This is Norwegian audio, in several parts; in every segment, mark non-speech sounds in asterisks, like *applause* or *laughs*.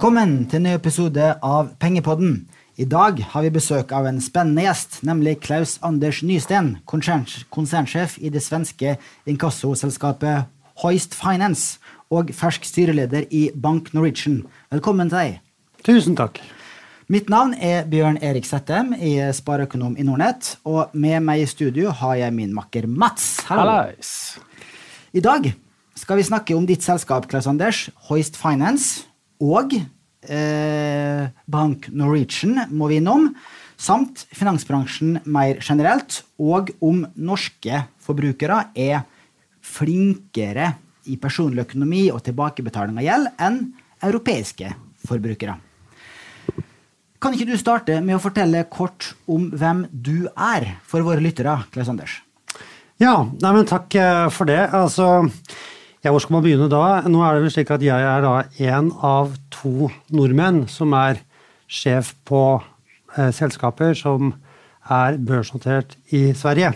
Velkommen til en ny episode av Pengepodden. I dag har vi besøk av en spennende gjest, nemlig Klaus Anders Nysten, konsernsjef i det svenske inkassoselskapet Hoist Finance og fersk styreleder i Bank Norwegian. Velkommen til deg. Tusen takk. Mitt navn er Bjørn Erik Settem, jeg er spareøkonom i Nordnett. Og med meg i studio har jeg min makker Mats. Hallais. I dag skal vi snakke om ditt selskap, Klaus Anders, Hoist Finance, og eh, Bank Norwegian må vi innom, samt finansbransjen mer generelt, og om norske forbrukere er flinkere i personlig økonomi og tilbakebetaling av gjeld enn europeiske forbrukere. Kan ikke du starte med å fortelle kort om hvem du er for våre lyttere, Klaus Anders? Ja, nei, men takk eh, for det. Altså, ja, hvor skal man begynne da? Nå er det vel slik at jeg er da en av to nordmenn som er sjef på eh, selskaper som er børsnotert i Sverige.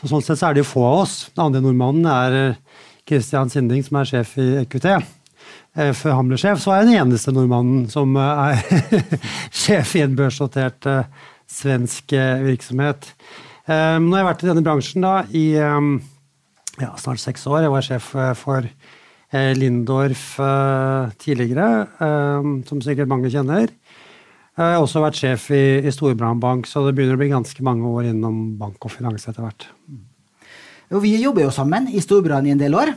Så sånn sett så er det jo få av oss. Den andre nordmannen er eh, Christian Sinding, som er sjef i EQT. Eh, før han ble sjef, så var jeg den eneste nordmannen som eh, *laughs* er sjef i en børsnotert uh, svensk virksomhet. Um, nå har jeg vært i denne bransjen da i ja, snart seks år. Jeg var sjef for uh, Lindorf uh, tidligere, som sikkert mange kjenner. Jeg har også vært sjef i, i Storbrann Bank, så det begynner å bli ganske mange år innom bank og finans etter hvert. Og vi jobber jo sammen i Storbrann i en del år.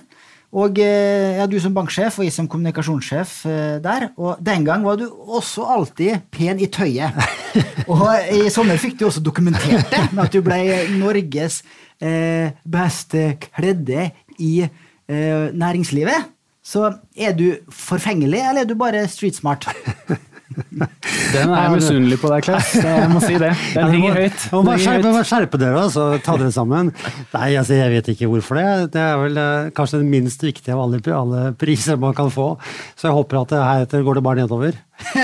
Og eh, ja, Du som banksjef og jeg som kommunikasjonssjef eh, der. Og den gang var du også alltid pen i tøyet. *laughs* og i sommer fikk du også dokumentert det med at du ble Norges eh, beste kledde i eh, næringslivet. Så er du forfengelig, eller er du bare street smart? *laughs* *laughs* Den er jeg misunnelig på deg, Klaus. Jeg må si det. *laughs* Den henger høyt. Må bare skjerpe, skjerpe dere, altså. Ta dere sammen. Nei, altså, jeg vet ikke hvorfor det. Det er vel eh, kanskje den minst viktige av alle, alle, priser man kan få. Så jeg håper at heretter går det bare nedover. *laughs*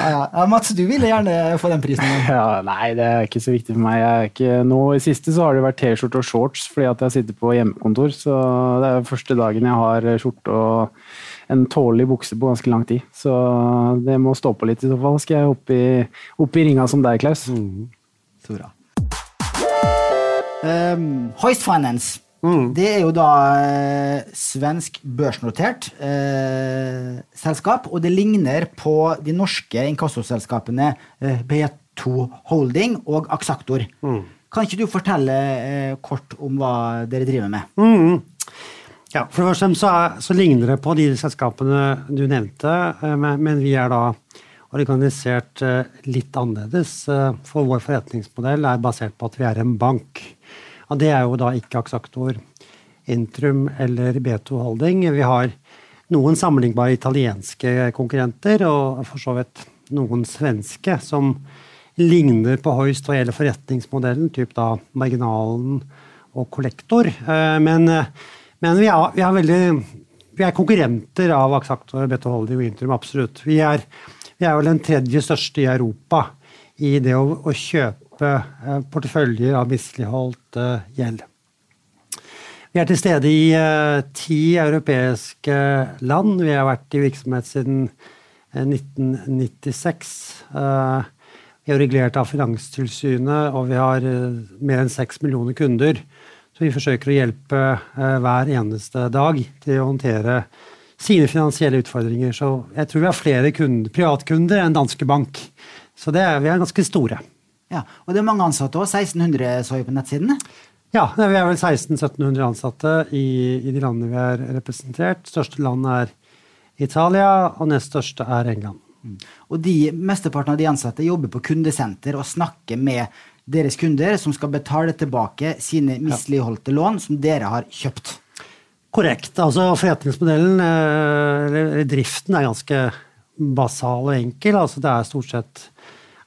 ja, ja. Mats, du ville gjerne få den prisen? Ja, nei, det er ikke så viktig for meg. Ikke, nå I siste så har det vært T-skjorte og shorts fordi at jeg sitter på hjemmekontor. Så det er første dagen jeg har skjorte og en tålelig bukse på ganske lang tid. Så det må stå på litt i så fall. Skal jeg opp i, opp i ringa som deg, Klaus. Mm. Så bra. Um, Hoist Finance. Mm. Det er jo da eh, svensk børsnotert eh, selskap, og det ligner på de norske inkassoselskapene eh, B2 Holding og Axactor. Mm. Kan ikke du fortelle eh, kort om hva dere driver med? Mm. Ja, for det første så, så, ligner det på de selskapene du nevnte, eh, men vi er da organisert eh, litt annerledes. Eh, for vår forretningsmodell er basert på at vi er en bank. Og det er jo da ikke Aksaktor, Intrum eller B2 Holding. Vi har noen sammenlignbare italienske konkurrenter, og for så vidt noen svenske, som ligner på Hoist hva gjelder forretningsmodellen, typ da marginalen og kollektor. Men men vi er, vi er, veldig, vi er konkurrenter av Axactor, Beto Holding og Intrum, absolutt. Vi er, vi er, vel den tredje største i Europa i det å, å kjøpe eh, porteføljer av misligholdt uh, gjeld. Vi er til stede i uh, ti europeiske land. Vi har vært i virksomhet siden uh, 1996. vi er regulert av Finanstilsynet, og vi har mer enn seks millioner kunder. Så vi forsøker å hjelpe eh, hver eneste dag til å håndtere sine finansielle utfordringer. Så jeg tror vi har flere kunder, privatkunder enn Danske Bank. Så er, vi er ganske store. Ja, Og det er mange ansatte òg? 1600 så vi på nettsidene. Ja, vi er vel 1600-1700 ansatte i, i, de landene vi er representert. Største land er Italia, og nest største er England. Mm. Og de, Mesteparten av de ansatte jobber på kundesenter og snakker med deres kunder som skal betale tilbake sine misligholdte lån som dere har kjøpt. Korrekt. Altså forretningsmodellen, eh, eller driften, er ganske basal og enkel. Altså det er stort sett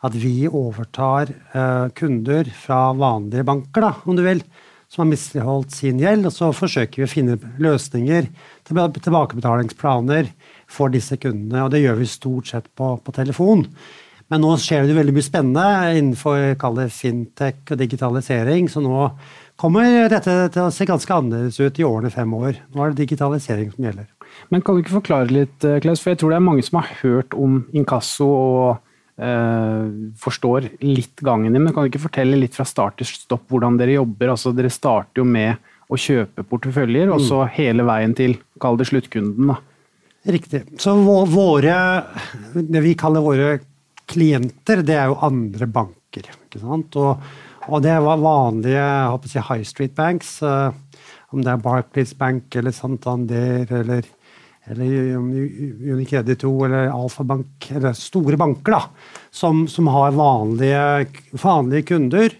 at vi overtar eh, kunder fra vanlige banker, da, om du vil, som har misligholdt sin gjeld. Og så forsøker vi å finne løsninger, tilbakebetalingsplaner for disse kundene. Og det gjør vi stort sett på, på telefon. Men nå skjer det veldig mye spennende innenfor fintech og digitalisering. Så nå kommer dette til å se ganske annerledes ut i årene fem år. Nå er det digitalisering som gjelder. Men kan du ikke forklare litt, eh, Klaus, for jeg tror det er mange som har hørt om inkasso og eh, forstår litt gangen din, men kan du ikke fortelle litt fra start til stopp hvordan dere jobber? Altså, dere starter jo med å kjøpe porteføljer, og så hele veien til, kall det sluttkunden. da. Riktig. Så våre, det vi kaller våre klienter, det er jo andre banker. ikke sant? Og, og det var vanlige håper si, high street banks. Uh, om det er Barclays Bank eller Santander eller, eller Unicredit 2 eller Alfabank, eller store banker, da, som, som har vanlige, vanlige kunder.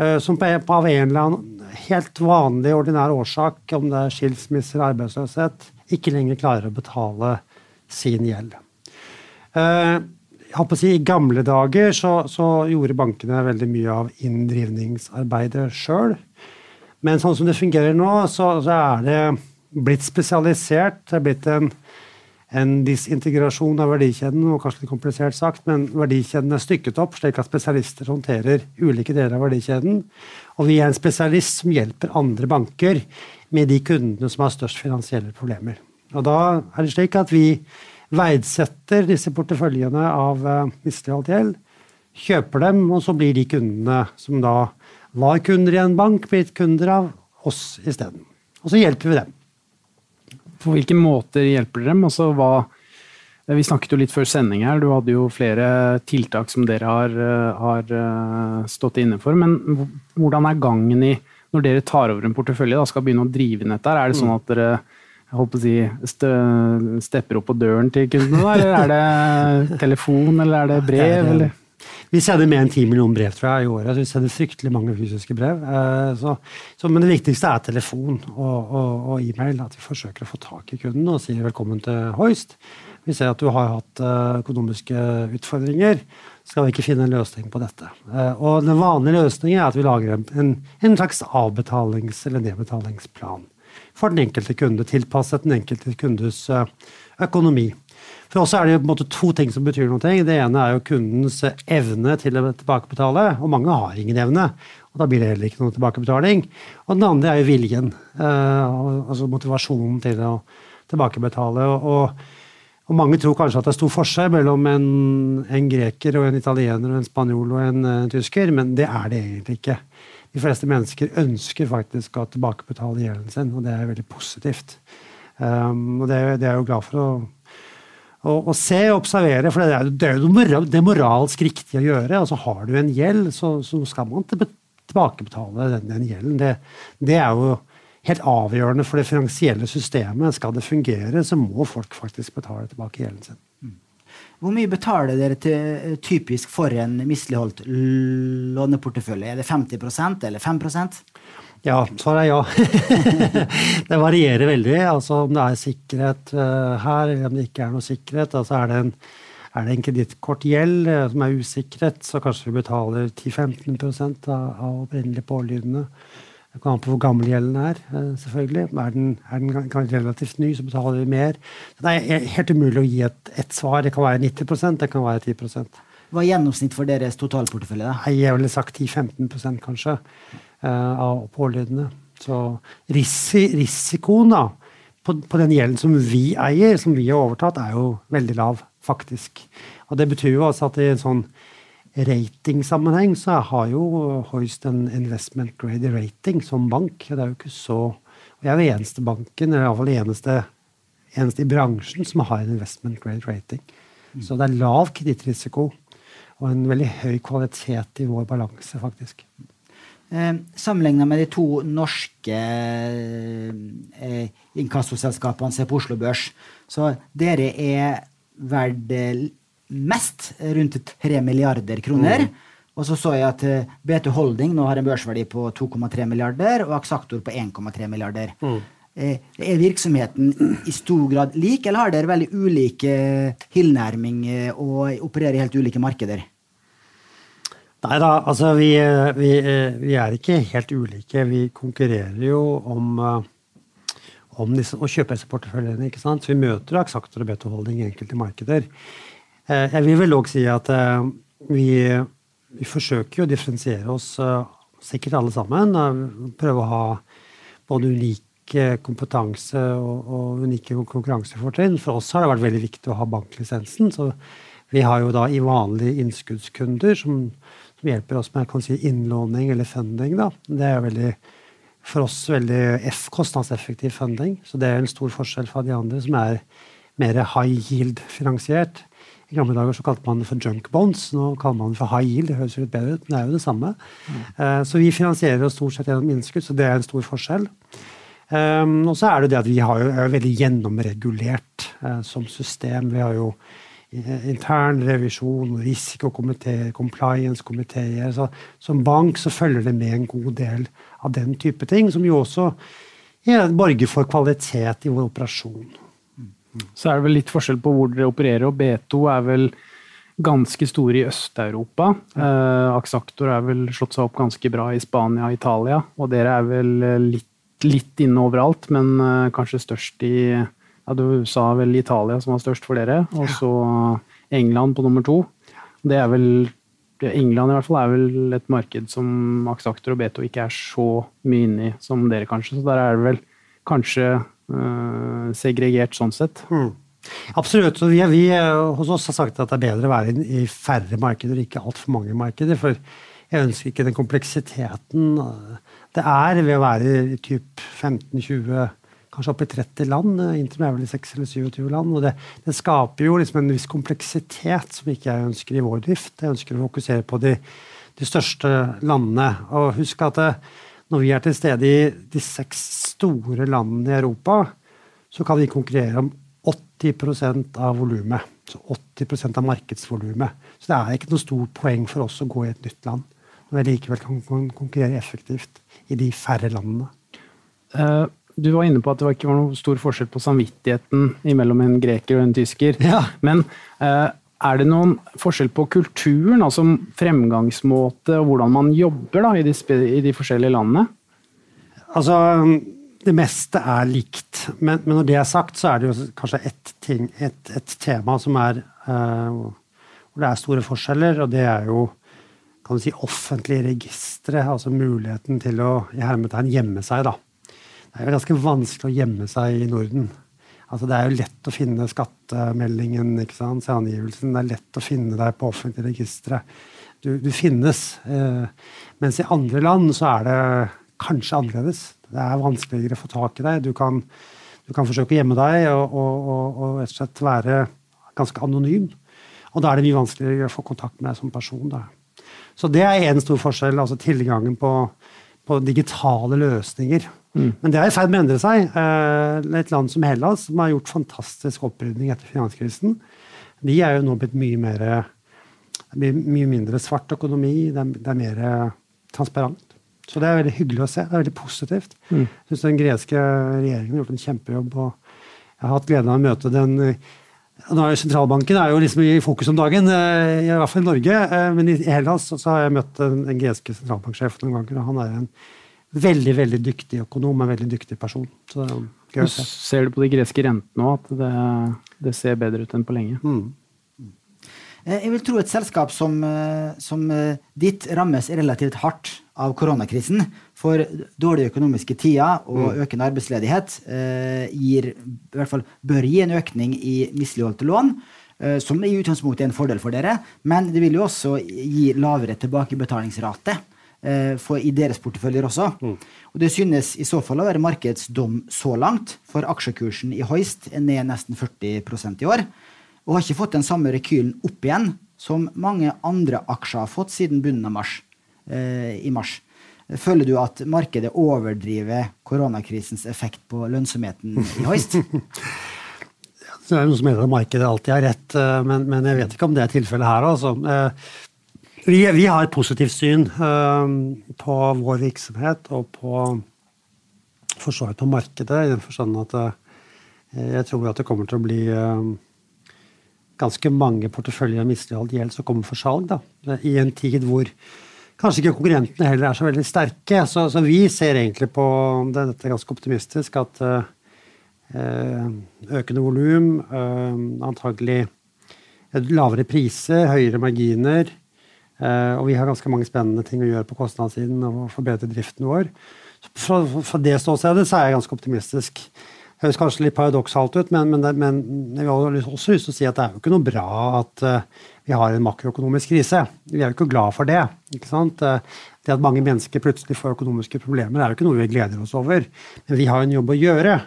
Uh, som på, av en eller annen helt vanlig, ordinær årsak, om det er skilsmisser, arbeidsløshet, ikke lenger klarer å betale sin gjeld. Uh, si, I gamle dager så, så, gjorde bankene veldig mye av inndrivningsarbeidet sjøl. Men sånn som det fungerer nå, så, så, er det blitt spesialisert. Det er blitt en, en disintegrasjon av verdikjeden, og kanskje litt komplisert sagt, men verdikjeden er stykket opp slik at spesialister håndterer ulike deler av verdikjeden. Og vi er en spesialist som hjelper andre banker med de kundene som har størst finansielle problemer. Og da er det slik at vi verdsetter disse porteføljene av uh, misligholdt gjeld, kjøper dem, og så blir de kundene som da var kunder i en bank, blitt kunder av oss isteden. Og så hjelper vi dem. På hvilke måter hjelper dere dem? Altså, hva, vi snakket jo litt før sending her, du hadde jo flere tiltak som dere har, eh, har eh, stått inne for. Men hvordan er gangen i når dere tar over en portefølje og skal begynne å drive inn dette? Er det sånn mm. at dere jeg holdt på å si, stepper opp på døren til kundene? Eller er det telefon, eller er det brev? Eller? Vi sender mer enn ti millioner brev tror jeg, i året. Så vi sender fryktelig mange fysiske brev. Eh, så, så, men det viktigste er telefon og, og, og, e-mail. At vi forsøker å få tak i kunden og sier velkommen til Hoist. Vi ser at du har hatt eh, økonomiske utfordringer. Skal vi ikke finne en løsning på dette? Eh, og den vanlige løsningen er at vi lager en, en slags avbetalings- eller nedbetalingsplan for den enkelte kunde, tilpasset den enkelte kundes eh, økonomi. For oss er det på en måte to ting som betyr noe. Det ene er jo kundens evne til å tilbakebetale, og mange har ingen evne. og Da blir det heller ikke noe tilbakebetaling. Og den andre er jo viljen, eh, altså motivasjonen til å tilbakebetale. og, og mange tror kanskje at det er stor forskjell mellom en, en greker og en italiener og en spanjol og en, en tysker, men det er det egentlig ikke de fleste mennesker ønsker faktisk å tilbakebetale gjelden sin, og det er veldig positivt. Um, og det, det, er jeg jo glad for å, å, å se og observere, for det er, det jo det moralsk riktige å gjøre. altså Har du en gjeld, så, så skal man tilbakebetale den, den gjelden. Det, det, er jo helt avgjørende for det finansielle systemet. Skal det fungere, så må folk faktisk betale tilbake gjelden sin. Hvor mye betaler dere til, eh, typisk for en misligholdt låneportefølje? Er det 50% eller 5% Ja, svaret er ja. *laughs* det varierer veldig. altså Om det er sikkerhet uh, her, eller om det ikke er noe sikkerhet. altså Er det en, er det en kredittkortgjeld uh, som er usikret, så kanskje vi betaler 10-15 av, av opprinnelig pålydende. Det kommer an på hvor gammel gjelden er. Eh, selvfølgelig. Er den, er den, relativt ny, så betaler vi mer. Så det er helt umulig å gi et, et svar. Det kan være 90% det kan være 10 Hva er gjennomsnitt for deres totalportefølje? Jeg ville sagt 10-15% kanskje uh, av pålydende. Så risi, risikoen da, på, på, den gjelden som vi eier, som vi har overtatt, er jo veldig lav, faktisk. Og det betyr jo altså at i en sånn ratingsammenheng så har jo Hoist en investment grade rating som bank. Det er jo ikke så og Jeg er den eneste banken, eller iallfall eneste, eneste i bransjen, som har en investment grade rating. Mm. Så det er lav kredittrisiko og en veldig høy kvalitet i vår balanse, faktisk. Eh, Sammenligna med de to norske eh, inkassoselskapene som er på Oslo Børs, så dere er verdt mest, rundt 3 milliarder kroner. Mm. Og så så jeg at eh, BT Holding nå har en børsverdi på 2,3 milliarder, og Axactor på 1,3 milliarder. Mm. Eh, er virksomheten i stor grad lik, eller har dere veldig ulike tilnærming eh, og opererer i helt ulike markeder? Nei da, altså vi, vi, vi, er ikke helt ulike. Vi konkurrerer jo om, om disse, å kjøpe disse porteføljene. ikke sant? Så vi møter Axactor og BT Holding i enkelte markeder. Eh, jeg vil vel òg si at eh, vi, vi, forsøker å differensiere oss, eh, sikkert alle sammen. Prøve å ha både unik kompetanse og, og unike konkurransefortrinn. For oss har det vært veldig viktig å ha banklisensen. så vi har jo da i vanlige innskuddskunder som, som hjelper oss med si, innlåning eller funding. Da. Det er veldig, for oss veldig F, kostnadseffektiv funding. Så det er en stor forskjell fra de andre som er mer high yield-finansiert. I gamle dager så kalte man det for junk bonds. Nå kaller man det for high yield. Det høres litt bedre ut, men det er jo det samme. Mm. Uh, så vi finansierer oss stort sett gjennom innskudd, så det er en stor forskjell. Um, og så er det det at vi jo, er veldig gjennomregulert uh, som system. Vi har jo intern revisjon, risikokomiteer, compliance-komiteer. Som bank så følger det med en god del av den type ting, som jo også borger for kvalitet i vår operasjon. Så er det vel litt forskjell på hvor dere opererer, og B2 er vel ganske store i Øst-Europa. Eh, Axactor er vel slått seg opp ganske bra i Spania og Italia, og dere er vel litt, litt inne overalt, men eh, kanskje størst i ja, Du sa vel Italia som var størst for dere, og så England på nummer to. Det er vel England i hvert fall er vel et marked som Axactor og Beto ikke er så mye inne i som dere, kanskje. Så der er det vel kanskje segregert sånn sett. Mm. Absolutt. og vi, vi, hos oss har sagt at det er bedre å være i færre markeder, ikke altfor mange markeder. For jeg ønsker ikke den kompleksiteten det er ved å være i typ 15-20 kanskje opp i 30 land. Intrum er vel i 6 eller 27 land. og det, det, skaper jo liksom en viss kompleksitet som ikke jeg ønsker i vår drift. Jeg ønsker å fokusere på de, de største landene. Og husk at det, eh, når vi er til stede i de seks store landene i Europa, så kan vi konkurrere om 80% av volumet. Så 80% av markedsvolumet. Så det er ikke noe stort poeng for oss å gå i et nytt land. Når vi likevel kan konkurrere effektivt i de færre landene. Uh, du var inne på at det ikke var noe stor forskjell på samvittigheten mellom en greker og en tysker. Ja. Men eh, er det noen forskjell på kulturen, altså fremgangsmåte og hvordan man jobber da, i, de, i de forskjellige landene? Altså, det meste er likt. Men, men, når det er sagt, så er det kanskje ett et, et, tema som er uh, hvor det er store forskjeller, og det er jo kan du si, offentlige registre. Altså muligheten til å i hermetegn gjemme seg. da det er jo ganske vanskelig å gjemme seg i Norden. Altså, det er jo lett å finne skattemeldingen, selvangivelsen. Det er lett å finne deg på offentlige registre. Du, du, finnes. Eh, mens i andre land så er det kanskje annerledes. Det er vanskeligere å få tak i deg. Du kan, du kan forsøke å gjemme deg og, og, og, og, og være ganske anonym. Og da er det mye vanskeligere å få kontakt med deg som person. Da. Så det er én stor forskjell, altså tilgangen på, på digitale løsninger. Mm. Men det er i ferd med å endre seg. Eh, et land som Hellas, som har gjort fantastisk opprydning etter finanskrisen, de er jo nå blitt mye mer mye mindre svart økonomi. Det er, det er mer transparent. Så det er veldig hyggelig å se. Det er veldig positivt. Mm. Jeg syns den greske regjeringen har gjort en kjempejobb. og Jeg har hatt gleden av å møte den nå er Sentralbanken er jo liksom i fokus om dagen, eh, i hvert fall i Norge. Eh, men i Hellas så har jeg møtt den greske sentralbanksjefen noen ganger. og Han er en veldig veldig dyktig økonom, en veldig dyktig person. Så gøy å se. Ser du på de greske rentene òg, at det, det, ser bedre ut enn på lenge? Mm. Eh, jeg vil tro et selskap som, eh, som, eh, ditt rammes relativt hardt av koronakrisen. For dårlige økonomiske tider og mm. økende arbeidsledighet gir, i hvert fall bør gi en økning i misligholdte lån. Som i utgangspunktet er en fordel for dere, men det vil jo også gi lavere tilbakebetalingsrate. Eh, for, i deres porteføljer også. Mm. Og det synes i så fall å være markedsdom så langt, for aksjekursen i Hoist er ned nesten 40% i år. Og har ikke fått den samme rekylen opp igjen som mange andre aksjer har fått siden bunnen av mars. Eh, i mars. Føler du at markedet overdriver koronakrisens effekt på lønnsomheten i Hoist? *laughs* Det er noen som mener at markedet alltid har rett, eh, men, men, jeg vet ikke om det er tilfellet her. Altså. Vi, vi, har et positivt syn uh, på vår virksomhet og på for så vidt på markedet, i den forstand at uh, jeg tror at det kommer til å bli uh, ganske mange porteføljer av misligholdt gjeld som kommer for salg. Da. I en tid hvor kanskje ikke konkurrentene heller er så veldig sterke. Så, så vi ser egentlig på det, dette er ganske optimistisk, at økende volum, antagelig lavere priser, høyere marginer, Uh, og vi har ganske mange spennende ting å gjøre på kostnadssiden og forbedre driften vår. fra, fra det ståstedet så er jeg ganske optimistisk. Det høres kanskje litt paradoksalt ut, men, men, men, jeg har også lyst til å si at det er jo ikke noe bra at uh, vi har en makroøkonomisk krise. Vi er jo ikke glad for det. ikke sant? Uh, det at mange mennesker plutselig får økonomiske problemer, er jo ikke noe vi gleder oss over. Men vi har en jobb å gjøre,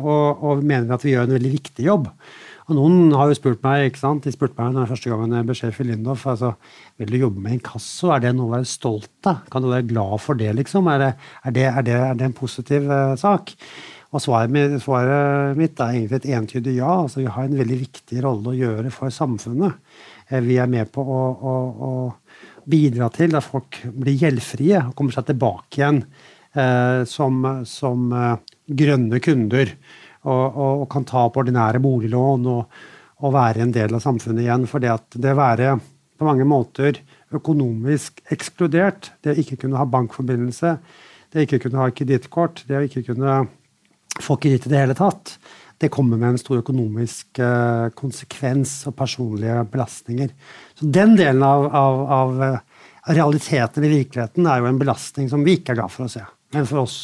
og, og mener at vi gjør en veldig viktig jobb. Og Noen har jo spurt meg ikke sant? De spurte meg den første gangen jeg ble sjef i Lindorf altså, vil du jobbe med inkasso. Er det noe å være stolt av? Kan du være glad for det? liksom? Er det, er det, er det, er det en positiv uh, sak? Og svaret, svaret, mitt er egentlig et entydig ja. Altså, vi har en veldig viktig rolle å gjøre for samfunnet. Eh, vi er med på å, å, å bidra til at folk blir gjeldfrie og kommer seg tilbake igjen eh, som, som eh, grønne kunder og, og, kan ta opp ordinære boliglån og, og, være en del av samfunnet igjen. For det at det å være på mange måter økonomisk ekskludert, det å ikke kunne ha bankforbindelse, det å ikke kunne ha kredittkort, det å ikke kunne få kreditt i det hele tatt, det kommer med en stor økonomisk uh, konsekvens og personlige belastninger. Så den delen av, av, av uh, realiteten i virkeligheten er jo en belastning som vi ikke er glad for å se. Men for oss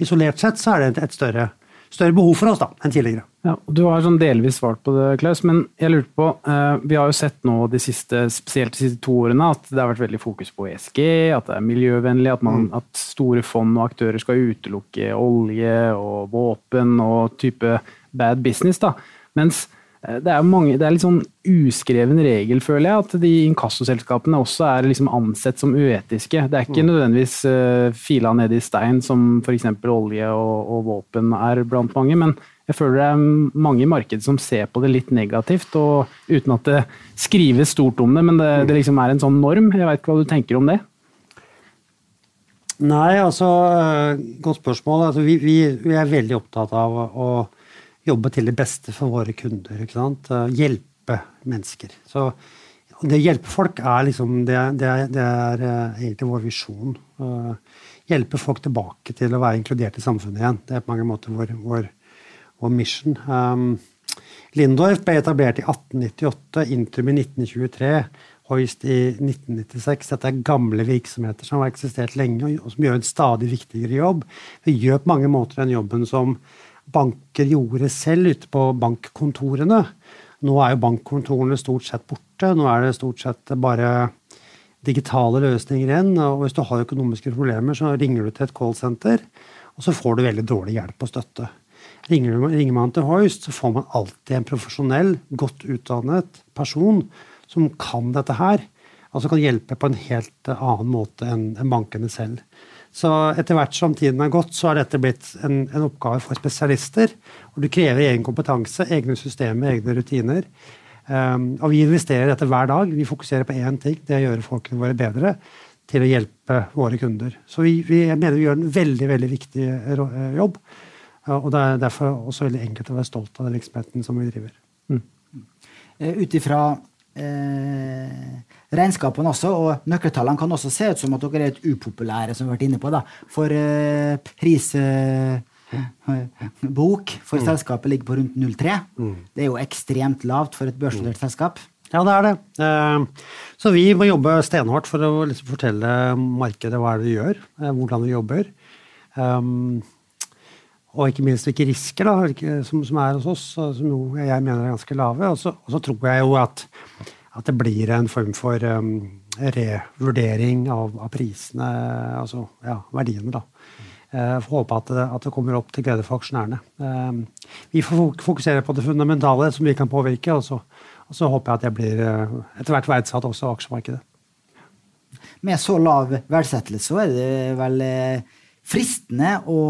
isolert sett så er det et, et større større behov for oss da, enn tidligere. Ja, du har sånn delvis svart på det, Klaus, men jeg lurte på eh, Vi har jo sett nå de siste, spesielt de siste to årene at det har vært veldig fokus på ESG, at det er miljøvennlig, at, man, mm. at store fond og aktører skal utelukke olje og våpen og type bad business. da. Mens det er, mange, det er litt sånn uskreven regel, føler jeg, at de inkassoselskapene også er liksom ansett som uetiske. Det er ikke mm. nødvendigvis uh, fila ned i stein, som f.eks. olje og, og, våpen er blant mange. Men jeg føler det er mange i markedet som ser på det litt negativt, og uten at det skrives stort om det. Men det, det liksom er en sånn norm. Jeg veit ikke hva du tenker om det? Nei, altså eh, Godt spørsmål. Altså, vi, vi, vi er veldig opptatt av å jobbe til det beste for våre kunder. ikke sant? Eh, hjelpe mennesker. Så det å hjelpe folk er liksom det, det, det er uh, egentlig vår visjon. Uh, hjelpe folk tilbake til å være inkludert i samfunnet igjen. Det er på mange måter vår, vår, vår mission. Um, Lindorf ble etablert i 1898, Intrum i 1923, Hoist i 1996. Dette er gamle virksomheter som har eksistert lenge, og som gjør en stadig viktigere jobb. Vi gjør på mange måter den jobben som banker gjorde selv ute på bankkontorene. Nå er jo bankkontorene stort sett borte. Nå er det stort sett bare digitale løsninger igjen. Og hvis du har økonomiske problemer, så ringer du til et callsenter, og så får du veldig dårlig hjelp og støtte. Ringer, ringer man til Hoist, så får man alltid en profesjonell, godt utdannet person som kan dette her, og som kan hjelpe på en helt annen måte enn bankene selv. Så etter hvert som tiden har gått, så har dette blitt en, en oppgave for spesialister. Og Du krever egen kompetanse, egne systemer, egne rutiner. Um, og vi investerer i dette hver dag. Vi fokuserer på én ting, det er å gjøre folkene våre bedre til å hjelpe våre kunder. Så vi, vi mener vi gjør en veldig veldig viktig eh, jobb. Og det er derfor også veldig enkelt å være stolt av den virksomheten som vi driver. Mm. Eh, ut ifra eh, regnskapene også, og nøkkeltallene kan også se ut som at dere er et upopulære, som vi har vært inne på, da. For eh, prisbok eh, for mm. selskapet ligger på rundt 0,3. Mm. Det er jo ekstremt lavt for et børsnotert mm. selskap. Ja, det er det. Eh, så vi må jobbe stenhardt for å liksom fortelle markedet hva er det vi gjør, hvordan vi jobber. Og ikke minst hvilke risker da, som, som, er hos oss, som jeg mener er ganske lave. Og så tror jeg jo at at det blir en form for um, revurdering av, av, prisene, altså ja, verdiene, da. Uh, får håpe at det, at det, kommer opp til glede for aksjonærene. Uh, vi får fokusere på det fundamentale som vi kan påvirke, og så, og så håper jeg at det blir uh, etter hvert verdsatt også av aksjemarkedet. Med så lav verdsettelse så er det vel eh, fristende å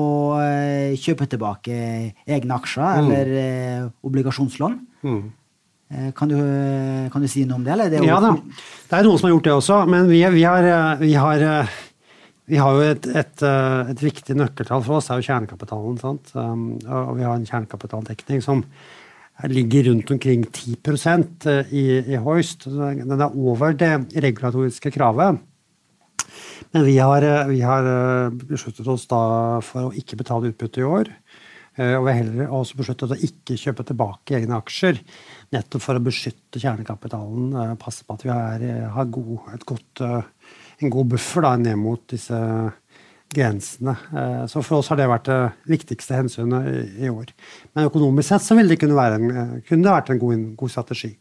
kjøpe tilbake egne aksjer mm. eller obligasjonslån. Mm. Eh, kan du, kan du, si noe om det? det ja da, det er noen som har gjort det også. Men vi, vi, har, eh, vi, har, eh, vi har, jo et, et, et, viktig nøkkeltall for oss, det er jo kjernekapitalen. Sant? Um, og vi har en kjernekapitaldekning som ligger rundt omkring 10% i, i Hoist. Den er over det regulatoriske kravet. Men vi har, vi har besluttet oss da for å ikke betale utbytte i år. Og vi har heller også besluttet å ikke kjøpe tilbake egne aksjer. Nettopp for å beskytte kjernekapitalen. Eh, passe på at vi har, eh, har god, godt, eh, en god buffer da, ned mot disse grensene. Så for oss har det vært det viktigste hensynet i år. Men økonomisk sett så ville det kunne, være en, kunne det vært en god, god strategi.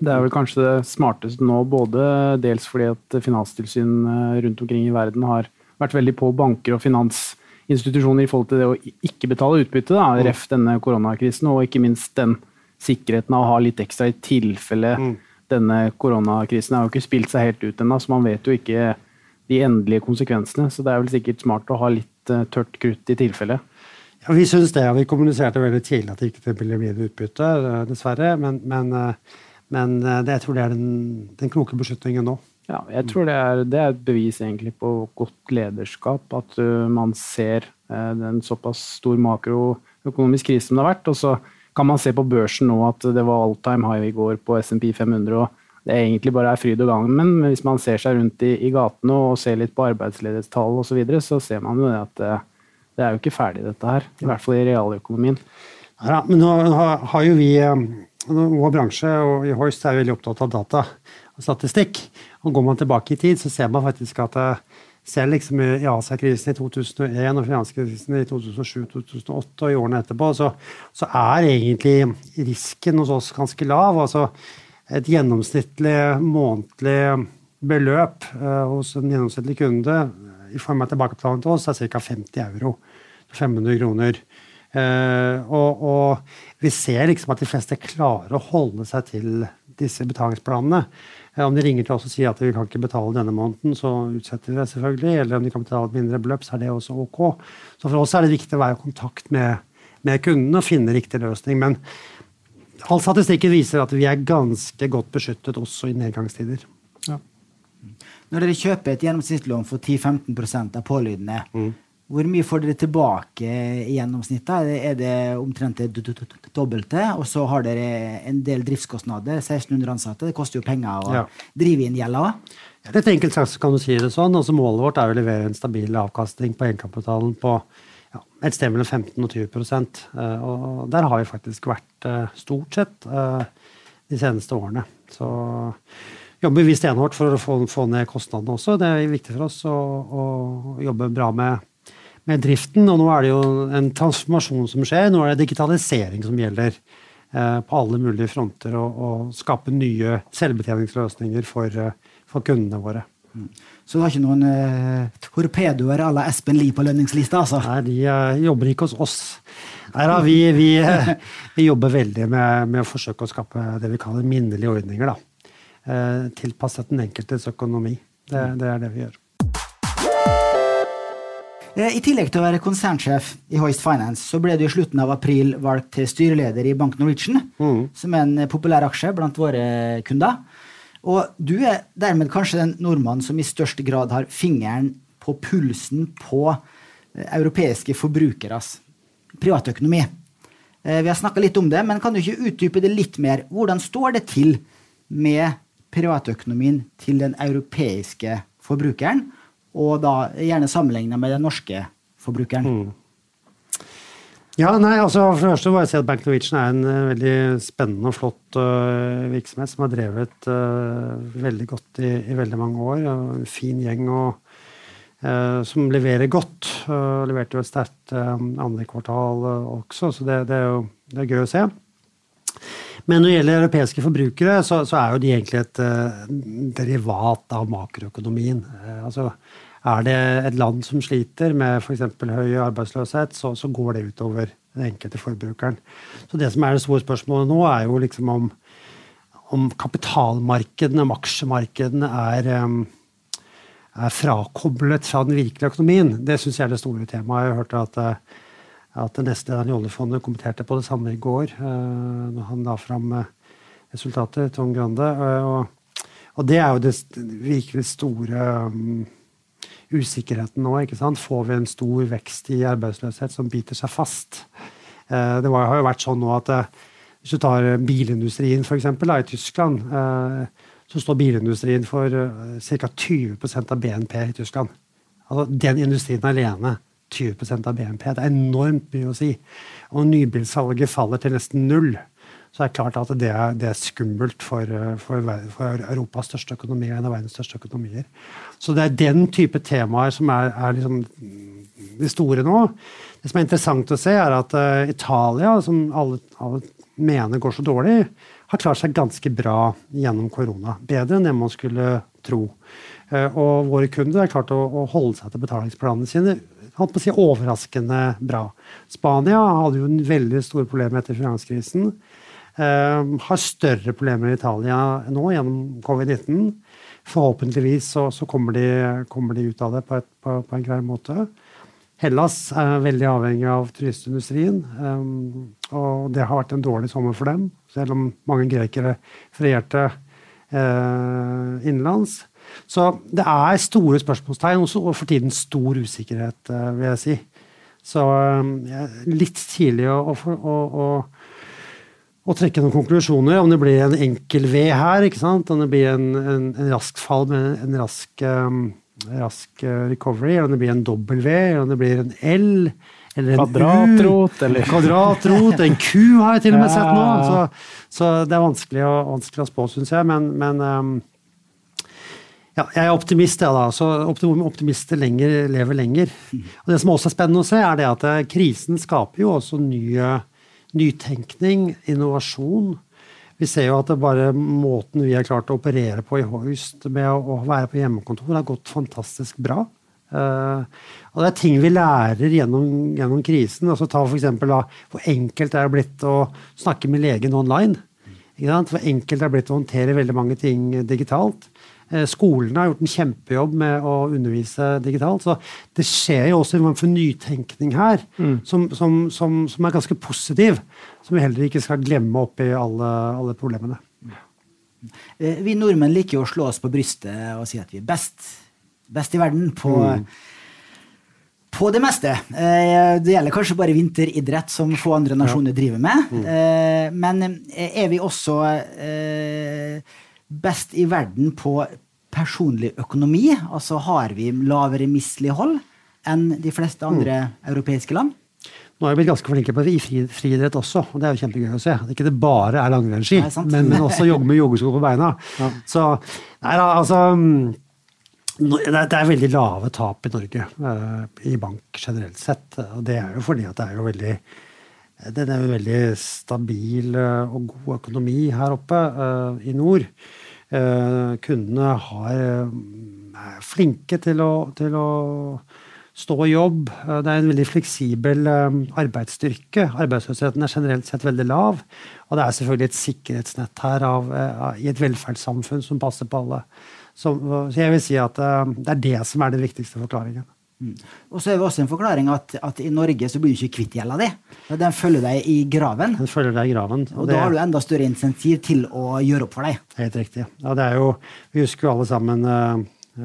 Det er vel kanskje det smarteste nå, både dels fordi at finanstilsyn rundt omkring i verden har vært veldig på banker og finansinstitusjoner i forhold til det å ikke betale utbytte, da, mm. ref denne koronakrisen, og ikke minst den sikkerheten av å ha litt ekstra i tilfelle mm. denne koronakrisen har jo ikke spilt seg helt ut ennå, så man vet jo ikke de endelige konsekvensene. Så det er vel sikkert smart å ha litt uh, tørt krutt i tilfelle. Ja, Vi syns det, og vi kommuniserte veldig tidlig at det ikke ville bli utbytte, eh, dessverre. Men, men uh, men eh, det, jeg tror det er den, den kloke beslutningen nå. Ja, jeg tror det er, det er, et bevis egentlig på godt lederskap. At man ser uh, en såpass stor makroøkonomisk krise som det har vært. Og så kan man se på børsen nå at det var all time high i går på SMP 500. og det egentlig bare er fryd og gammen. Men hvis man ser seg rundt i, i gatene og ser litt på arbeidsledighetstall osv., så, videre, så ser man jo det at det, det er jo ikke ferdig, dette her. I hvert fall i realøkonomien. Ja, men nå har, jo vi vår bransje og i Hoist er veldig opptatt av data og statistikk. Og Går man tilbake i tid, så ser man faktisk at selv liksom i Asia-krisen i 2001 og finanskrisen i 2007-2008 og i årene etterpå, så, så, er egentlig risken hos oss ganske lav. altså Et gjennomsnittlig månedlig beløp eh, hos en gjennomsnittlig kunde i form av tilbakebetaling til oss er ca. 50 euro. 500 kroner. Eh, og, og, vi ser liksom at de fleste klarer å holde seg til disse betalingsplanene. Uh, om de ringer til oss og sier at vi kan ikke betale denne måneden, så utsetter vi det selvfølgelig. Eller om de kan betale et mindre beløp, så er det også ok. Så for oss er det viktig å være i kontakt med, med kundene og finne riktig løsning. Men all statistikken viser at vi er ganske godt beskyttet også i nedgangstider. Ja. Når dere kjøper et gjennomsnittslån for 10-15 av pålydende, mm hvor mye får dere tilbake i gjennomsnitt? Er det omtrent det dobbelte? Og så har dere en del driftskostnader. 1600 ansatte. Det koster jo penger å ja. drive inn gjelda. Ja, litt enkelt sagt kan du si det sånn. Altså Målet vårt er å levere en stabil avkastning på egenkapitalen på ja, et sted mellom 15 og 20 uh, Og der har vi faktisk vært uh, stort sett uh, de seneste årene. Så jobber vi stenhardt for å få, få, ned kostnadene også. Det er viktig for oss å, å jobbe bra med med driften. Og nå er det jo en transformasjon som skjer. Nå er det digitalisering som gjelder eh, på alle mulige fronter. Og, skape nye selvbetjeningsløsninger for, eh, for kundene våre. Mm. Så du har ikke noen uh, torpedoer à la Espen Lie på lønningslista? altså? Nei, de uh, jobber ikke hos oss. Nei da, vi, vi, uh, vi, jobber veldig med, med, å forsøke å skape det vi kaller minnelige ordninger. da. Tilpasset den enkeltes økonomi. Det, det er det vi gjør. Eh, I tillegg til å være konsernsjef i Hoist Finance, så ble du i slutten av april valgt til styreleder i Bank Norwegian, mm. som er en populær aksje blant våre kunder. Og du er dermed kanskje den nordmannen som i størst grad har fingeren på pulsen på eh, europeiske forbrukeres privatøkonomi. Eh, vi har snakka litt om det, men kan du ikke utdype det litt mer? Hvordan står det til med privatøkonomien til den europeiske forbrukeren? Og da gjerne sammenligna med den norske forbrukeren. Mm. Ja, nei, altså For det første må jeg si at Bank Norwegian er en uh, veldig spennende og flott uh, virksomhet som har drevet uh, veldig godt i, i, veldig mange år. en fin gjeng og, som leverer godt. leverte jo et sterkt andre kvartal også, så det, det, er jo det er gøy å se. Men når det gjelder europeiske forbrukere, så, så er jo de egentlig et derivat av makroøkonomien. altså er det et land som sliter med f.eks. høy arbeidsløshet, så, så, går det utover den enkelte forbrukeren. Så det som er det store spørsmålet nå, er jo liksom om, om kapitalmarkedene, om aksjemarkedene, er, er frakoblet fra den virkelige økonomien. Det syns jeg er det store temaet. Jeg hørte at, at nestlederen i oljefondet kommenterte på det samme i går, eh, når han la fram eh, resultatet, Tom Grande. Og, og det er jo det virkelig store usikkerheten nå. ikke sant? Får vi en stor vekst i arbeidsløshet som biter seg fast? Eh, det har jo vært sånn nå at eh, hvis du tar bilindustrien for eksempel, da, i Tyskland, eh, så står bilindustrien for ca. 20% av BNP i Tyskland. Altså, den industrien alene 20% av BNP. Det er enormt mye å si. Og nybilsalget faller til nesten null. Så er det klart at det er, det er skummelt for, for, for, Europas største økonomi og en av verdens største økonomier. Så det er den type temaer som er, er liksom de store nå. Det som er interessant å se, er at uh, Italia, som alle, alle, mener går så dårlig, har klart seg ganske bra gjennom korona. Bedre enn det man skulle tro. Uh, og våre kunder har klart å, å holde seg til betalingsplanene sine holdt på å si overraskende bra. Spania hadde jo en veldig store problemer etter finanskrisen. Uh, har større problemer i Italia nå gjennom covid-19. Forhåpentligvis så, så kommer, de, kommer, de, ut av det på, et, på, på, en grei måte. Hellas er veldig avhengig av turistindustrien, um, og det har vært en dårlig sommer for dem. Selv om mange grekere frierte uh, innenlands. Så det er store spørsmålstegn, og for tiden stor usikkerhet, uh, vil jeg si. Så um, litt tidlig å, å, å, å, trekke noen konklusjoner. Om det blir en enkel V her, ikke sant? om det blir en, en, en rask fall med en rask, um, rask uh, recovery, eller om det blir en W, eller om det blir en L. Eller en kvadratrot, U, eller Kvadratrot, en Q har jeg til og med sett nå. Så, så det er vanskelig å, vanskelig å spå, syns jeg. Men, men um, ja, jeg er optimist, jeg, da. Så optimister lenger, lever lenger. Og Det som også er spennende å se, er det at eh, krisen skaper jo også nye, nytenkning, innovasjon. Vi ser jo at det bare måten vi har klart å operere på i Hoist med å, være på hjemmekontor, har gått fantastisk bra. Uh, og det er ting vi lærer gjennom, gjennom krisen. altså ta for eksempel, Hvor enkelt det er blitt å snakke med legen online. Hvor enkelt det er blitt å håndtere veldig mange ting digitalt. Eh, skolene har gjort en kjempejobb med å undervise digitalt. Så det skjer jo også en form for nytenkning her mm. som, som, som, som, er ganske positiv. Som vi heller ikke skal glemme oppi alle, alle problemene. Eh, vi nordmenn liker jo å slå oss på brystet og si at vi er best, best i verden på, mm. på det meste. Eh, det gjelder kanskje bare vinteridrett, som få andre nasjoner driver med. Mm. Men er vi også best i verden på personlig økonomi, altså har vi lavere mislighold enn de fleste andre mm. europeiske land. Nå har vi blitt ganske flinke på friidrett også, og det er jo kjempegøy å se. Ikke det bare er langrennsski, men, men, også jogge med joggesko på beina. Ja. Så nei da, altså mm, det er veldig lave tap i Norge uh, i bank generelt sett. Og det er jo fordi at det er jo veldig det er jo veldig stabil uh, og god økonomi her oppe uh, i nord. Eh, kundene har, eh, er flinke til å, til å stå i jobb. Eh, det er en veldig fleksibel arbeidsstyrke. Arbeidsløsheten er generelt sett veldig lav. Og det er selvfølgelig et sikkerhetsnett her av, i et velferdssamfunn som passer på alle. Så, så jeg vil si at det er det som er den viktigste forklaringen. Mm. Og så er det også en forklaring at, at, i Norge så blir du ikke kvitt gjelda di. Den følger deg i graven. Den følger deg i graven. Og, og da har du enda større insentiv til å gjøre opp for deg. Helt riktig. Ja, det er jo, vi husker jo alle sammen uh, uh,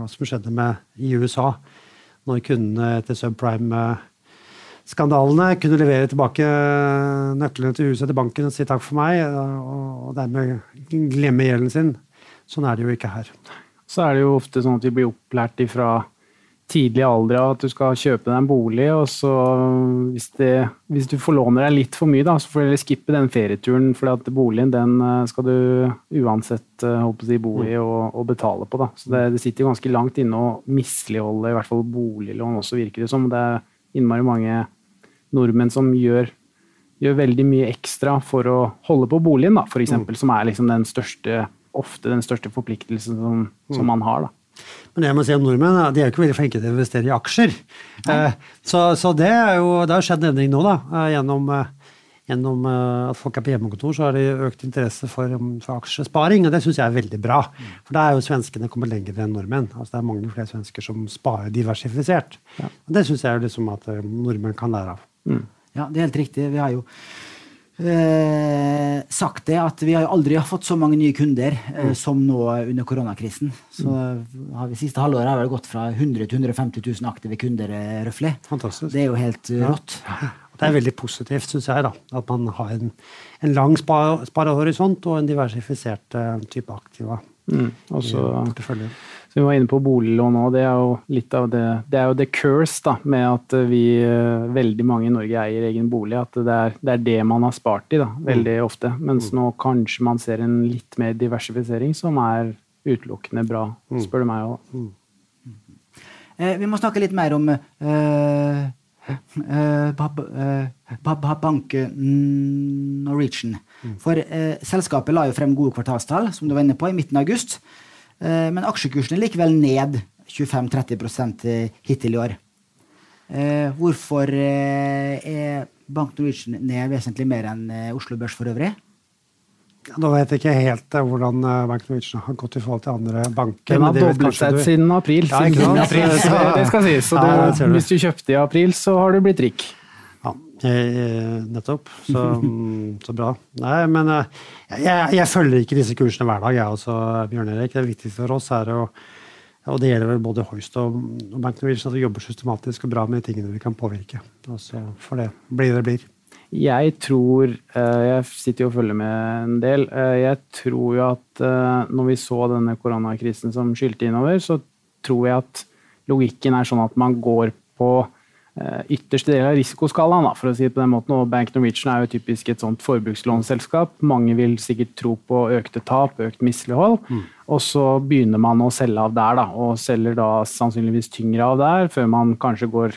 hva som skjedde med i USA. Når kundene etter subprime skandalene kunne levere tilbake nøklene til huset til banken og si takk for meg, og dermed glemme gjelden sin. Sånn er det jo ikke her. Så er det jo ofte sånn at vi blir opplært ifra tidlig alder av at du skal kjøpe deg en bolig, og så hvis, det, hvis du forlåner deg litt for mye, da, så får du skippe den ferieturen, for at boligen den eh, skal du uansett eh, si, bo i og, og, betale på. Da. Så det, det sitter ganske langt inne å misligholde i hvert fall boliglån også, virker det som. Det er innmari mange nordmenn som gjør, gjør veldig mye ekstra for å holde på boligen, da, for eksempel, mm. som er liksom den største, ofte den største forpliktelsen som, som mm. man har. da. Men jeg må si om nordmenn de er jo ikke veldig flinke til å investere i aksjer. Eh, så, så, det, er jo, det har skjedd en endring nå, da. Eh, gjennom, eh, gjennom at folk er på hjemmekontor, så har de økt interesse for, um, for aksjesparing. Og det syns jeg er veldig bra. For da er jo svenskene kommet lenger enn nordmenn. Altså Det er mange flere svensker som sparer diversifisert. Ja. Og det syns jeg jo liksom at nordmenn kan lære av. Mm. Ja, det er helt riktig. Vi har jo eh, sagt det at vi har aldri fått så mange nye kunder eh, mm. som nå under koronakrisen. Så mm. har vi siste halvåret har vi gått fra 100 til 150 000 aktive kunder Røffelig. Fantastisk. Det er jo helt uh, rått. Ja. Det er veldig positivt, syns jeg, da, at man har en, en lang sparehorisont og en diversifisert uh, type aktiva. Mm. Også, Så vi var inne på boliglån òg. Det er jo litt av det Det er jo the curse da, med at vi veldig mange i Norge eier egen bolig. At det er det, er det man har spart i da, veldig ofte. Mens nå kanskje man ser en litt mer diversifisering som er utelukkende bra, spør du meg òg. Eh, vi må snakke litt mer om uh Uh, Bank Norwegian. For selskapet la jo frem gode kvartalstall, som du var inne på, i midten av august. Men aksjekursen er likevel ned 25-30% hittil i år. hvorfor er Bank Norwegian ned vesentlig mer enn Oslo Børs for øvrig? Nå vet jeg ikke helt eh, hvordan eh, Bank Norwegian har gått i forhold til andre banker. Den har doblet seg siden april. Ja, siden april så, *laughs* det skal sies. Så ja, du, hvis du kjøpte i april, så har du blitt rik. Ja, nettopp. Så, så bra. Nei, men eh, jeg, jeg, følger ikke disse kursene hver dag, jeg også, Bjørn Erik. Det viktigste for oss er å og det gjelder vel både Hoist og, Bank Norwegian at vi jobber systematisk og bra med tingene vi kan påvirke. Og så får det bli det blir. Jeg tror eh, Jeg sitter jo og følger med en del. Eh, jeg tror jo at eh, når vi så denne koronakrisen som skylte innover, så tror jeg at logikken er sånn at man går på ytterste del av risikoskalaen, for å si det på den måten. Og Bank Norwegian er jo typisk et sånt forbrukslånsselskap. Mange vil sikkert tro på økte tap, økt mislighold. Mm. Og så begynner man å selge av der, da, og selger da sannsynligvis tyngre av der, før man kanskje går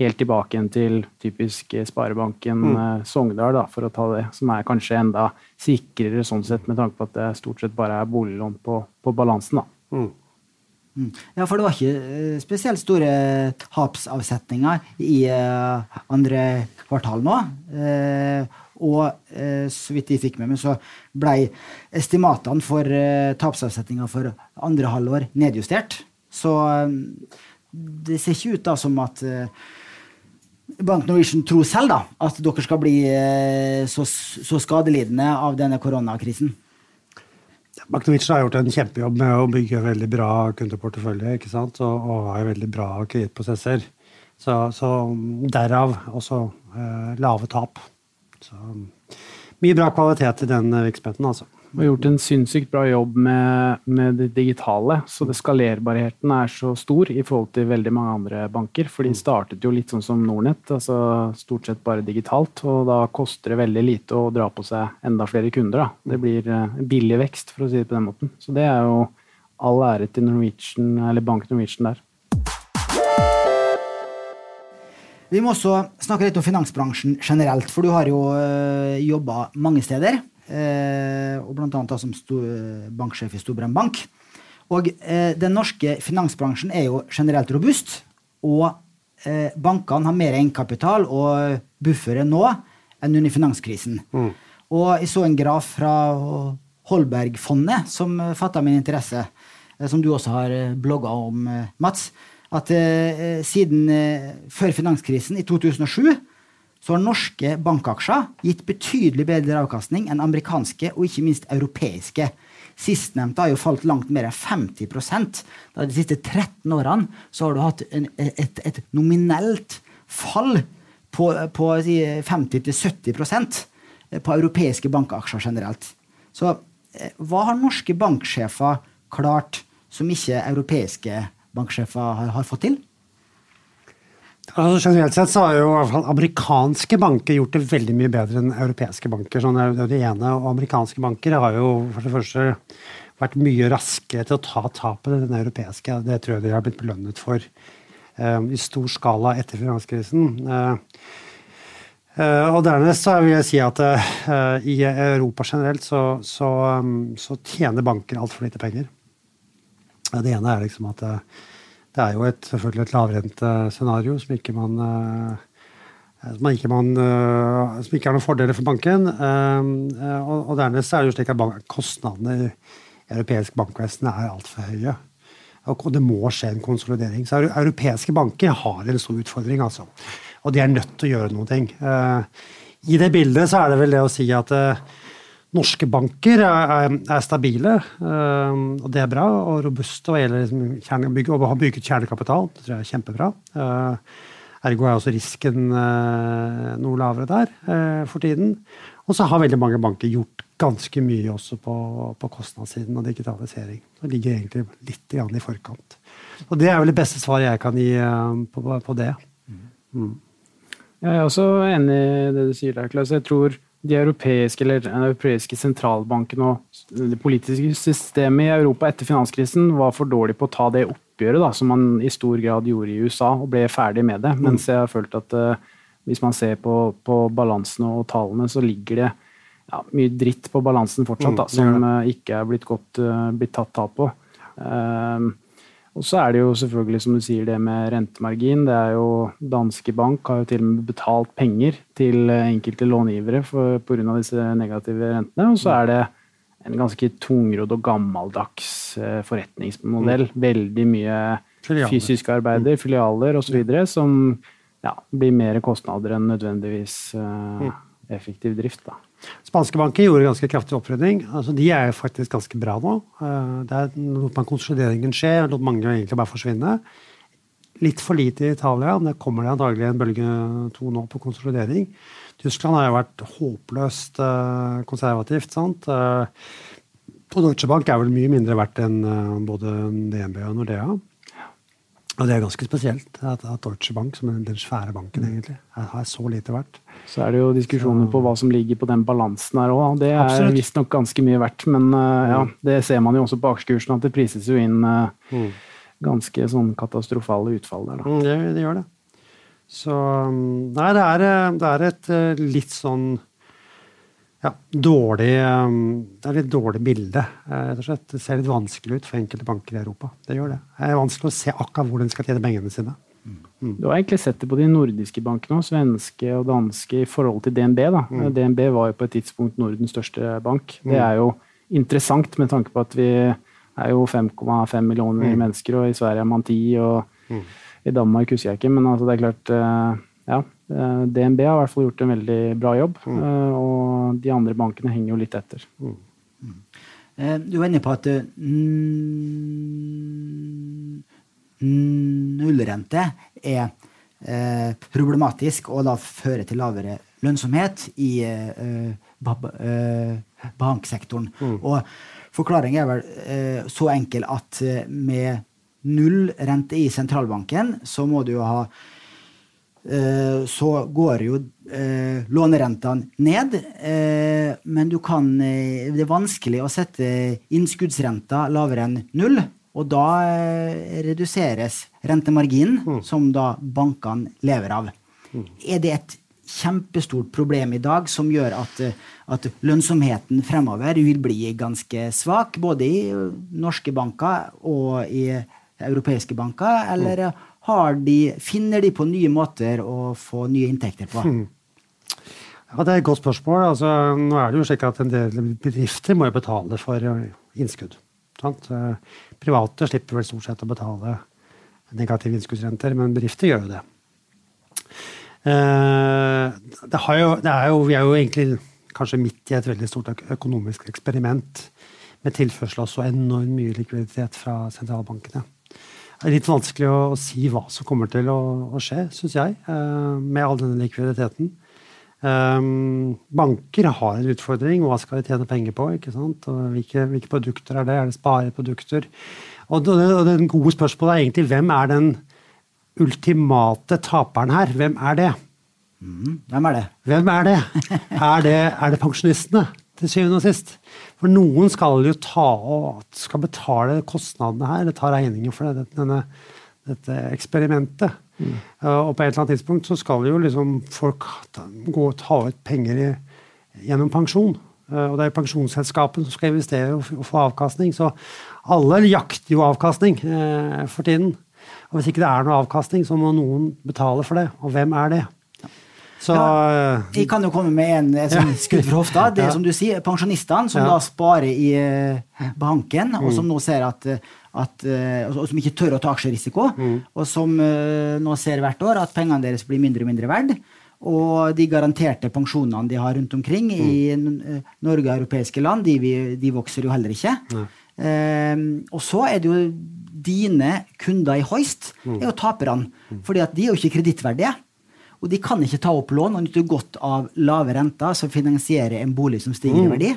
helt tilbake igjen til typisk Sparebanken mm. Eh, Sogndal, da, for å ta det, som er kanskje enda sikrere sånn sett, med tanke på at det stort sett bare er boliglån på, på balansen. da. Mm. Mm. Ja, for det var ikke eh, spesielt store tapsavsetninger i uh, andre kvartal nå. Uh, og så vidt de fikk med meg, så ble estimatene for tapsavsetninger for andre halvår nedjustert. Så det ser ikke ut da som at Bank Norwegian tror selv da, at dere skal bli eh, så skadelidende av denne koronakrisen? Bank har gjort en kjempejobb med å bygge veldig bra kundeportefølje ikke sant? Og, og har veldig bra kredittprosesser. Så, så, derav også eh, lave tap. Så mye bra kvalitet i den virksomheten, altså har gjort en sinnssykt bra jobb med, med, det digitale. Så det skalerbarheten er så stor i forhold til veldig mange andre banker. For de mm. startet jo litt sånn som Nordnett, altså stort sett bare digitalt. Og da koster det veldig lite å dra på seg enda flere kunder. Da. Det blir eh, billig vekst, for å si det på den måten. Så det er jo all ære til Norwegian, eller Bank Norwegian der. Vi må også snakke litt om finansbransjen generelt, for du har jo eh, jobba mange steder. Eh, og bl.a. som banksjef i Storbrann Bank. Og eh, den norske finansbransjen er jo generelt robust, og eh, bankene har mer egenkapital og buffere nå enn under finanskrisen. Mm. Og jeg så en graf fra Holbergfondet som fatta min interesse, som du også har blogga om, Mats. At siden før finanskrisen, i 2007, så har norske bankaksjer gitt betydelig bedre avkastning enn amerikanske og ikke minst europeiske. Sistnevnte har jo falt langt mer enn 50 da De siste 13 årene så har du hatt en, et, et, nominelt fall på, på 50-70% på europeiske bankaksjer generelt. Så eh, hva har norske banksjefer klart som ikke europeiske banksjefer har, har fått til? Altså, generelt sett så har jo i hvert fall amerikanske banker gjort det veldig mye bedre enn europeiske banker. Sånn er det ene, og Amerikanske banker har jo for det første vært mye raskere til å ta tapet enn den europeiske. Det tror jeg de har blitt belønnet for um, i stor skala etter finanskrisen. Uh, uh, og dernest så vil jeg si at uh, i Europa generelt så, så, um, så tjener banker altfor lite penger. Det ene er liksom at det er jo et, selvfølgelig et lavrentescenario som ikke man eh, som ikke, man, eh, som ikke er noen fordeler for banken. Eh, og, og dernest er det jo slik at kostnadene i europeisk bankvesen er altfor høye. Og det må skje en konsolidering. Så europeiske banker har en stor utfordring, altså. Og de er nødt til å gjøre noe. I det bildet så er det vel det å si at norske banker er, er stabile, uh, og det er bra. Og robuste gjelder liksom og har bygget kjernekapital. Det tror jeg er kjempebra. Uh, Ergo er også risken eh, noe lavere der eh, for tiden. Og så har veldig mange banker gjort ganske mye også på, på kostnadssiden og digitalisering. Det ligger egentlig litt i forkant. Og det er vel det beste svaret jeg kan gi eh, på, på det. Mm. Jeg er også enig i det du sier der, Klaus. Jeg tror de europeiske, eller den europeiske sentralbanken og det politiske systemet i Europa etter finanskrisen var for dårlig på å ta det oppgjøret da, som man i stor grad gjorde i USA, og ble ferdig med det. Mm. Mens jeg har følt at uh, hvis man ser på, på balansene og tallene, så ligger det ja, mye dritt på balansen fortsatt, da, mm, som uh, ikke er blitt godt uh, blitt tatt tak på. Uh, og så er det jo selvfølgelig, som du sier, det med rentemargin. Det er jo Danske Bank har jo til og med betalt penger til enkelte långivere pga. disse negative rentene. Og så er det en ganske tungrodd og gammeldags eh, forretningsmodell. Mm. Veldig mye fysiske arbeider, mm. filialer osv. som ja, blir mer kostnader enn nødvendigvis uh, effektiv drift. da. Spanske banker gjorde ganske kraftig opprydning. Altså, de er faktisk ganske bra nå. Det der lot man konsolideringen skje, lot mange egentlig bare forsvinne. Litt for lite i Italia, men det kommer det antagelig en bølge to nå på konsolidering. Tyskland har jo vært håpløst uh, konservativt. sant? Uh, og Deutsche Bank er vel mye mindre verdt enn både DNB og Nordea. Og det er ganske spesielt at, Deutsche Bank, som er den svære banken, egentlig, har så lite verdt. Så er det jo diskusjoner på hva som ligger på den balansen her òg. Det er visstnok ganske mye verdt, men ja, mm. det ser man jo også på aksjekursen, at det prises jo inn mm. ganske sånn katastrofale utfall der. Da. Mm, det, det gjør det. Så Nei, det er, det er et eh, litt sånn ja, dårlig eh, Det er litt dårlig bilde, eh, rett og slett. Det ser litt vanskelig ut for enkelte banker i Europa. Det gjør det. Det er vanskelig å se akkurat hvor de skal tjene pengene sine. Mm. Du har egentlig sett det på de nordiske bankene, svenske og danske, i forhold til DNB. da. Mm. DNB var jo på et tidspunkt Nordens største bank. Det mm. er jo interessant med tanke på at vi er jo 5,5 millioner mm. mennesker, og i Sverige er man 10. og mm. I Danmark husker jeg ikke, men altså det er klart eh, ja, eh, DNB har i hvert fall gjort en veldig bra jobb. Mm. Eh, og de andre bankene henger jo litt etter. Mm. Mm. Du var inne på at nullrente er problematisk og da fører til lavere lønnsomhet i banksektoren. Mm. Og forklaringen er vel så enkel at med null rente i sentralbanken, så må du jo ha eh, så går jo eh, lånerentene ned, eh, men du kan Det er vanskelig å sette innskuddsrenta lavere enn null. Og da reduseres rentemarginen, mm. som da bankene lever av. Mm. Er det et kjempestort problem i dag som gjør at, at, lønnsomheten fremover vil bli ganske svak, både i norske banker og i europeiske banker, eller de, finner de på nye måter å få nye inntekter på? Hmm. Ja, Det er et godt spørsmål. Altså, nå er det jo slik at En del bedrifter må jo betale for eh, innskudd. Sant? Eh, private slipper vel stort sett å betale negative innskuddsrenter, men bedrifter gjør jo det. Eh, det, jo, det er jo, vi er jo egentlig kanskje midt i et veldig stort økonomisk eksperiment med tilførsel av så enormt mye likviditet fra sentralbankene. Det er litt vanskelig å si hva som kommer til å, skje, syns jeg, eh, med all denne likviditeten. Um, banker har en utfordring. Hva skal de tjene penger på? ikke sant? Og hvilke, hvilke produkter er det? Er det spareprodukter? Og det, og det gode spørsmålet er egentlig hvem er den ultimate taperen her? Hvem er det? Mm, hvem er det? Hvem er det? *laughs* Er det, er det pensjonistene? til syvende og sist. For noen skal jo ta og skal betale kostnadene her, eller ta regningen for det, denne, dette eksperimentet. Mm. Og på et eller annet tidspunkt så skal jo liksom folk gå og ta ut penger i, gjennom pensjon. Uh, og det er pensjonsselskapene som skal investere og, få avkastning. Så alle jakter jo avkastning uh, for tiden. Og hvis ikke det er noe avkastning, så må noen betale for det. Og hvem er det? Så, ja, jeg kan jo komme med en, et sånn skudd fra hofta. Det som du sier, pensjonistene som da sparer i uh, banken, mm. og som nå ser at, at uh, og som ikke tør å ta aksjerisiko, mm. og som nå ser hvert år at pengene deres blir mindre og mindre verd. Og de garanterte pensjonene de har rundt omkring mm. i Norge og europeiske land, de, de, vokser jo heller ikke. og så er det jo dine kunder i Hoist er jo taperne. fordi at de er jo ikke kredittverdige. Og de kan ikke ta opp lån og nyte godt av lave renter som finansierer en bolig som stiger i verdi.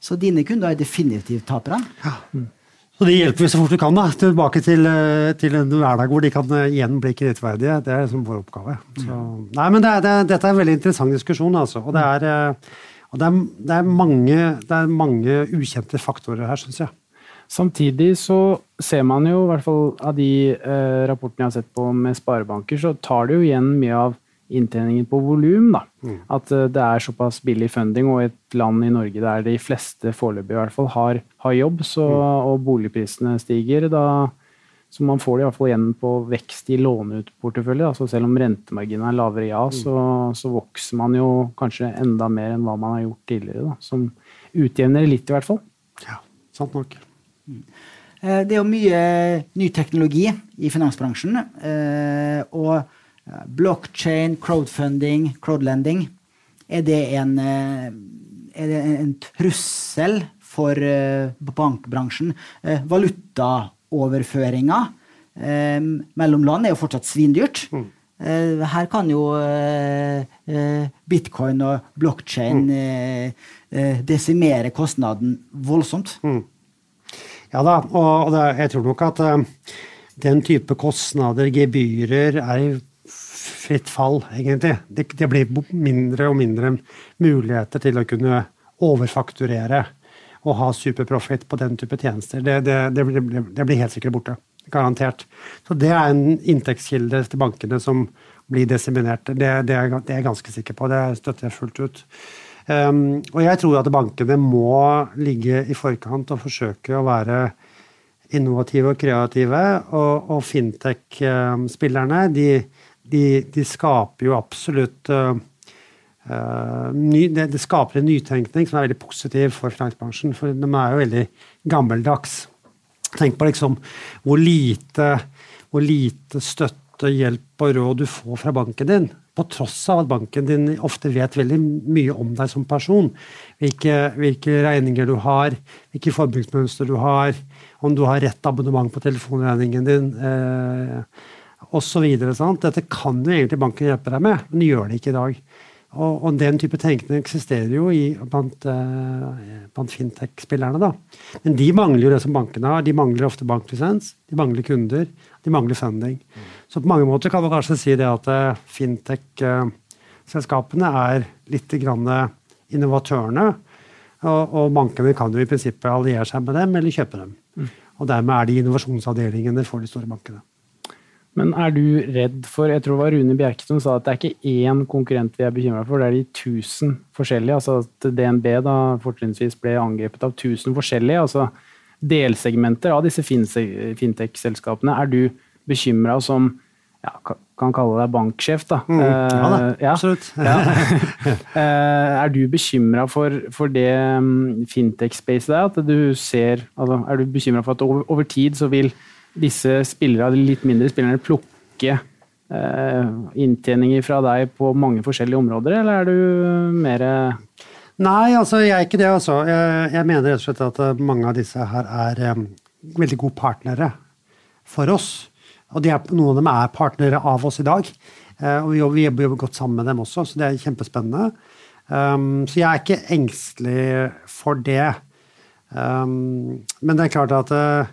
Så dine kunder er definitivt taperne. Så de hjelper vi så fort vi kan, da. Tilbake til, eh, til en hverdag hvor de kan eh, igjen bli kredittverdige. Det er liksom vår oppgave. Så, nei, men det, er- det, dette er en veldig interessant diskusjon, altså. Og det er, eh, og det er, det er, mange, det er mange ukjente faktorer her, syns jeg. Samtidig så ser man jo, i hvert fall av de eh, rapportene jeg har sett på med sparebanker, så tar det jo igjen mye av inntjeningen på volum. Mm. At eh, det er såpass billig funding, og i et land i Norge der de fleste foreløpig i hvert fall har, har jobb, så, og boligprisene stiger, da, så man får det i hvert fall igjen på vekst i låneutportefølje. Så selv om rentemarginen er lavere, ja, så, så vokser man jo kanskje enda mer enn hva man har gjort tidligere. da, Som utjevner det litt, i hvert fall. Ja, sant nok. Mm. Det er jo mye ny teknologi i finansbransjen. eh, Og eh, blockchain, crowdfunding, crowdlending, er det en, eh, er det en trussel for eh, bankbransjen? Eh, Valutaoverføringer eh, mellom land er jo fortsatt svindyrt. Eh, Her kan jo eh, eh, bitcoin og blockchain eh, eh, desimere kostnaden voldsomt. Ja da, og det, jeg tror nok at eh, den type kostnader, gebyrer, er fritt fall, egentlig. Det, det blir mindre og mindre muligheter til å kunne overfakturere og ha superprofit på den type tjenester. Det, det, det, blir, blir helt sikkert borte. Garantert. Så det er en inntektskilde til bankene som blir desiminert. Det, er, jeg ganske sikker på. Det støtter jeg fullt ut. Um, og jeg tror at bankene må ligge i forkant og forsøke å være innovative og kreative. Og, og fintech-spillerne, de, de, de skaper jo absolutt uh, ny, det, det skaper en nytenkning som er veldig positiv for finansbransjen. For de er jo veldig gammeldags. Tenk på liksom hvor lite, hvor lite støtte, hjelp og råd du får fra banken din. På tross av at banken din ofte vet veldig mye om deg som person. Hvilke, hvilke regninger du har, hvilke forbruksmønster du har, om du har rett abonnement på telefonregningen din eh, osv. Dette kan jo egentlig banken hjelpe deg med, men de gjør det ikke i dag. Og, og den type tenkning eksisterer jo i, blant, eh, blant fintech-spillerne. da. Men de mangler jo det som bankene har. De mangler ofte banklisens, de mangler kunder, de mangler funding. Så på mange måter kan man kanskje si det at eh, fintech-selskapene er litt grann innovatørene. Og, og bankene kan jo i prinsippet alliere seg med dem eller kjøpe dem. Og dermed er de innovasjonsavdelingene for de store bankene. Men er du redd for Jeg tror det var Rune Bjerke som sa at det er ikke én konkurrent vi er bekymra for, det er de tusen forskjellige. Altså at DNB da fortrinnsvis ble angrepet av tusen forskjellige. altså Delsegmenter av disse fintech-selskapene. Er du bekymra som ja, kan kalle deg banksjef, da? Mm, ja da, Eh, ja. absolutt. *laughs* Ja. Eh, er du bekymra for, for det mm, fintech-spacet der? At du ser, altså, er du bekymra for at over, over tid så vil disse spillere, de litt mindre spillerne plukke eh, inntjeninger fra deg på mange forskjellige områder, eller er du mer Nei, altså, jeg er ikke det. Altså. Jeg, jeg mener rett og slett at eh, mange av disse her er um, veldig gode partnere for oss. Og er, noen av dem er partnere av oss i dag. Uh, og vi jobber, vi jobber godt sammen med dem også, så det er kjempespennende. Um, så jeg er ikke engstelig for det. Um, men det er klart at uh,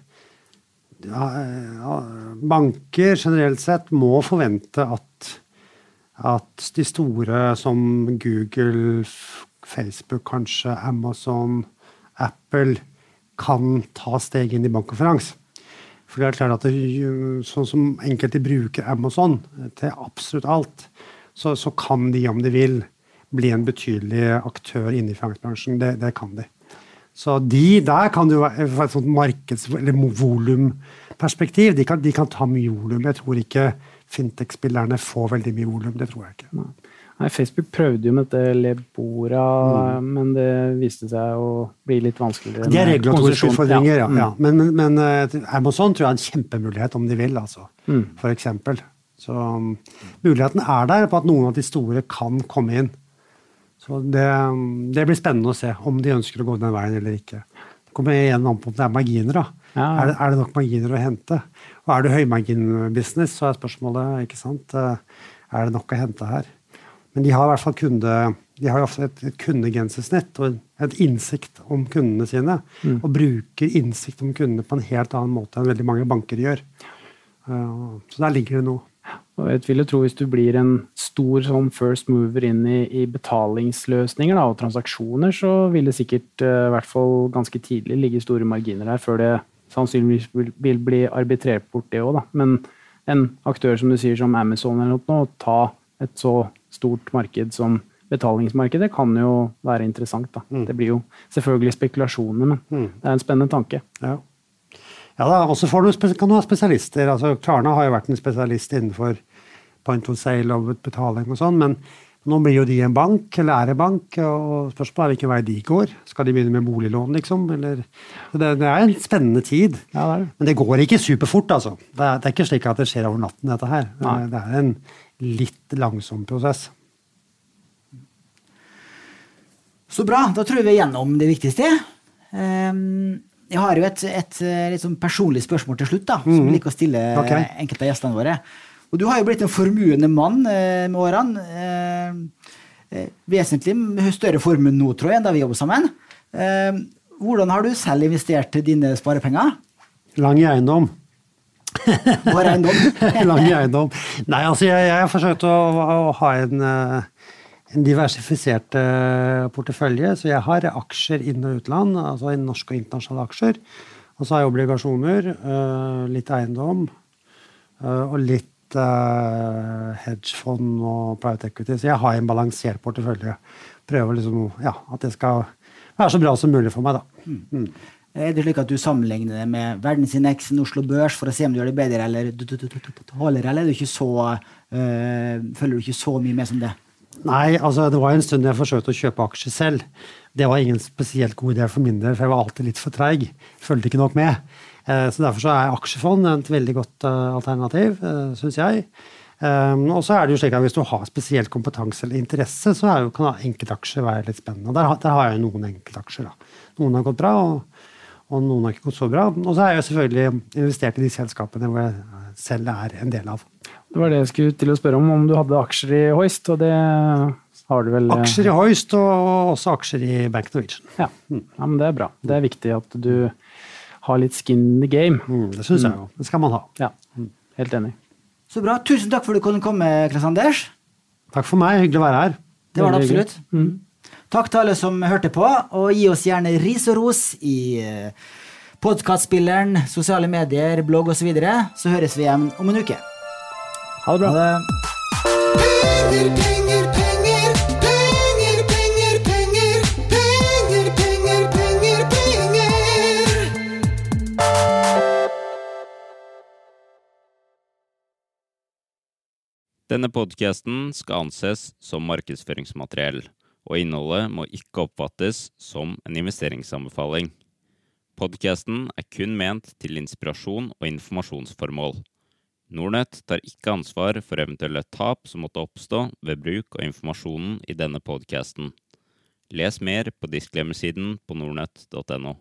banker generelt sett må forvente at, at de store som Google, Facebook kanskje, Amazon, Apple kan ta steg inn i bankkonferanse. For det er klart at det, Sånn som enkelte bruker Amazon til absolutt alt, så, så kan de, om de vil, bli en betydelig aktør inne i finansbransjen. Det, det kan de. Så de der kan du fra et sånt markeds- eller volumperspektiv. De, kan- de kan ta mye volum. Jeg tror ikke fintech-spillerne får veldig mye volum. Det tror jeg ikke. Nei, Facebook prøvde jo med dette Lebora, men det viste seg å bli litt vanskeligere. Det er regulatoriske utfordringer, ja. Mm. ja. Men, men, men eh, Amazon tror jeg er en kjempemulighet om de vil, altså. Mm. For eksempel. Så um, muligheten er der på at noen av de store kan komme inn. Så det, det blir spennende å se om de ønsker å gå den veien eller ikke. Det kommer igjen an på om det er marginer, da. Ja. Er, det, er det nok marginer å hente? Og er det høymarginbusiness, så er spørsmålet ikke sant, eh, er det nok å hente her. Men de har i hvert fall kunde, de har ofte et, et kundegrensesnitt og et innsikt om kundene sine. Og bruker innsikt om kundene på en helt annen måte enn veldig mange banker gjør. Eh, så der ligger det noe. Og jeg vil jo tro Hvis du blir en stor sånn first mover inn i, i betalingsløsninger da, og transaksjoner, så vil det sikkert eh, i hvert fall ganske tidlig ligge store marginer her, før det sannsynligvis vil, vil bli arbitrert bort, det òg. Men en aktør som du sier som Amazon eller noe, å ta et så stort marked som betalingsmarkedet kan jo være interessant. Da. Det blir jo selvfølgelig spekulasjoner, men det er en spennende tanke. Ja. Ja da, og så får du spe- kan du ha spesialister. altså Klarna har jo vært en spesialist innenfor point of sale og betaling og sånn, men nå blir jo de en bank, eller er en bank, og spørsmålet er hvilken vei de går. Skal de begynne med boliglån, liksom? Eller, så det, det er en spennende tid. Ja, det det. Men det går ikke superfort, altså. Det er, det er ikke slik at det skjer over natten, dette her. Det, Nei. det er en litt langsom prosess. Så bra, da tror jeg vi gjennom det viktigste. Ehm, Jeg har jo et, et eh, litt sånn personlig spørsmål til slutt, da, som vi liker å stille Ok. eh, enkelte av gjestene våre. Og du har jo blitt en formuende mann eh, med årene. Eh, eh, vesentlig større formue nå, tror jeg, enn da vi jobbet sammen. Eh, hvordan har du selv investert dine sparepenger? Lang i eiendom. Bare eiendom? Lang i *laughs* eiendom. Nei, altså jeg, jeg har forsøkt å, å ha en, eh, en diversifisert eh, portefølje. Så jeg har aksjer inn- og utland, altså i norske og internasjonale aksjer. Og så har jeg obligasjoner, eh, litt eiendom eh, og litt hedgefond og private equity. Så jeg har en balansert portefølje. Prøver liksom, ja, at det skal være så bra som mulig for meg, da. Mm. Er det slik at du sammenligner det med verdensindeksen, Oslo Børs, for å se om du gjør det bedre eller dårligere, eller er du ikke så, følger du ikke så mye med som det? Nei, altså det var en stund jeg forsøkte å kjøpe aksjer selv. Det var ingen spesielt god idé for min del, for jeg var alltid litt for treig. Fulgte ikke nok med. Eh, Så derfor så er aksjefond et veldig godt eh, alternativ, syns jeg. Um, Og så er det jo slik at hvis du har spesiell kompetanse eller interesse, så jo, kan enkeltaksjer være litt spennende. Der, der har jeg jo noen enkeltaksjer. Noen har gått bra, og, og noen har ikke gått så bra. Og så har jeg jo selvfølgelig investert i de selskapene hvor jeg selv er en del av. Det var det jeg skulle til å spørre om, om du hadde aksjer i Hoist, og det har du vel? eh, Aksjer i Hoist og også aksjer i Bank Norwegian. Ja. ja, men det er bra. Det er viktig at du har litt skin in the game. Mm, det syns jeg jo. Det skal man ha. Ja, helt enig. Så bra. Tusen takk for at du kunne komme, Klaus Anders. Takk for meg. Hyggelig å være her. Det var det absolutt. Mm. Takk til alle som hørte på, og gi oss gjerne ris og ros i podkastspilleren, sosiale medier, blogg osv. Så, videre. så høres vi igjen om en uke. Ha det bra. Ha det. Penger, penger, penger, penger, penger, penger, penger, penger, penger, penger. Denne podkasten skal anses som markedsføringsmateriell, og innholdet må ikke oppfattes som en investeringsanbefaling. Podkasten er kun ment til inspirasjon og informasjonsformål. Nordnett tar ikke ansvar for eventuelle tap som måtte oppstå ved bruk av informasjonen i denne podkasten. Les mer på disclaimer-siden på nordnett.no.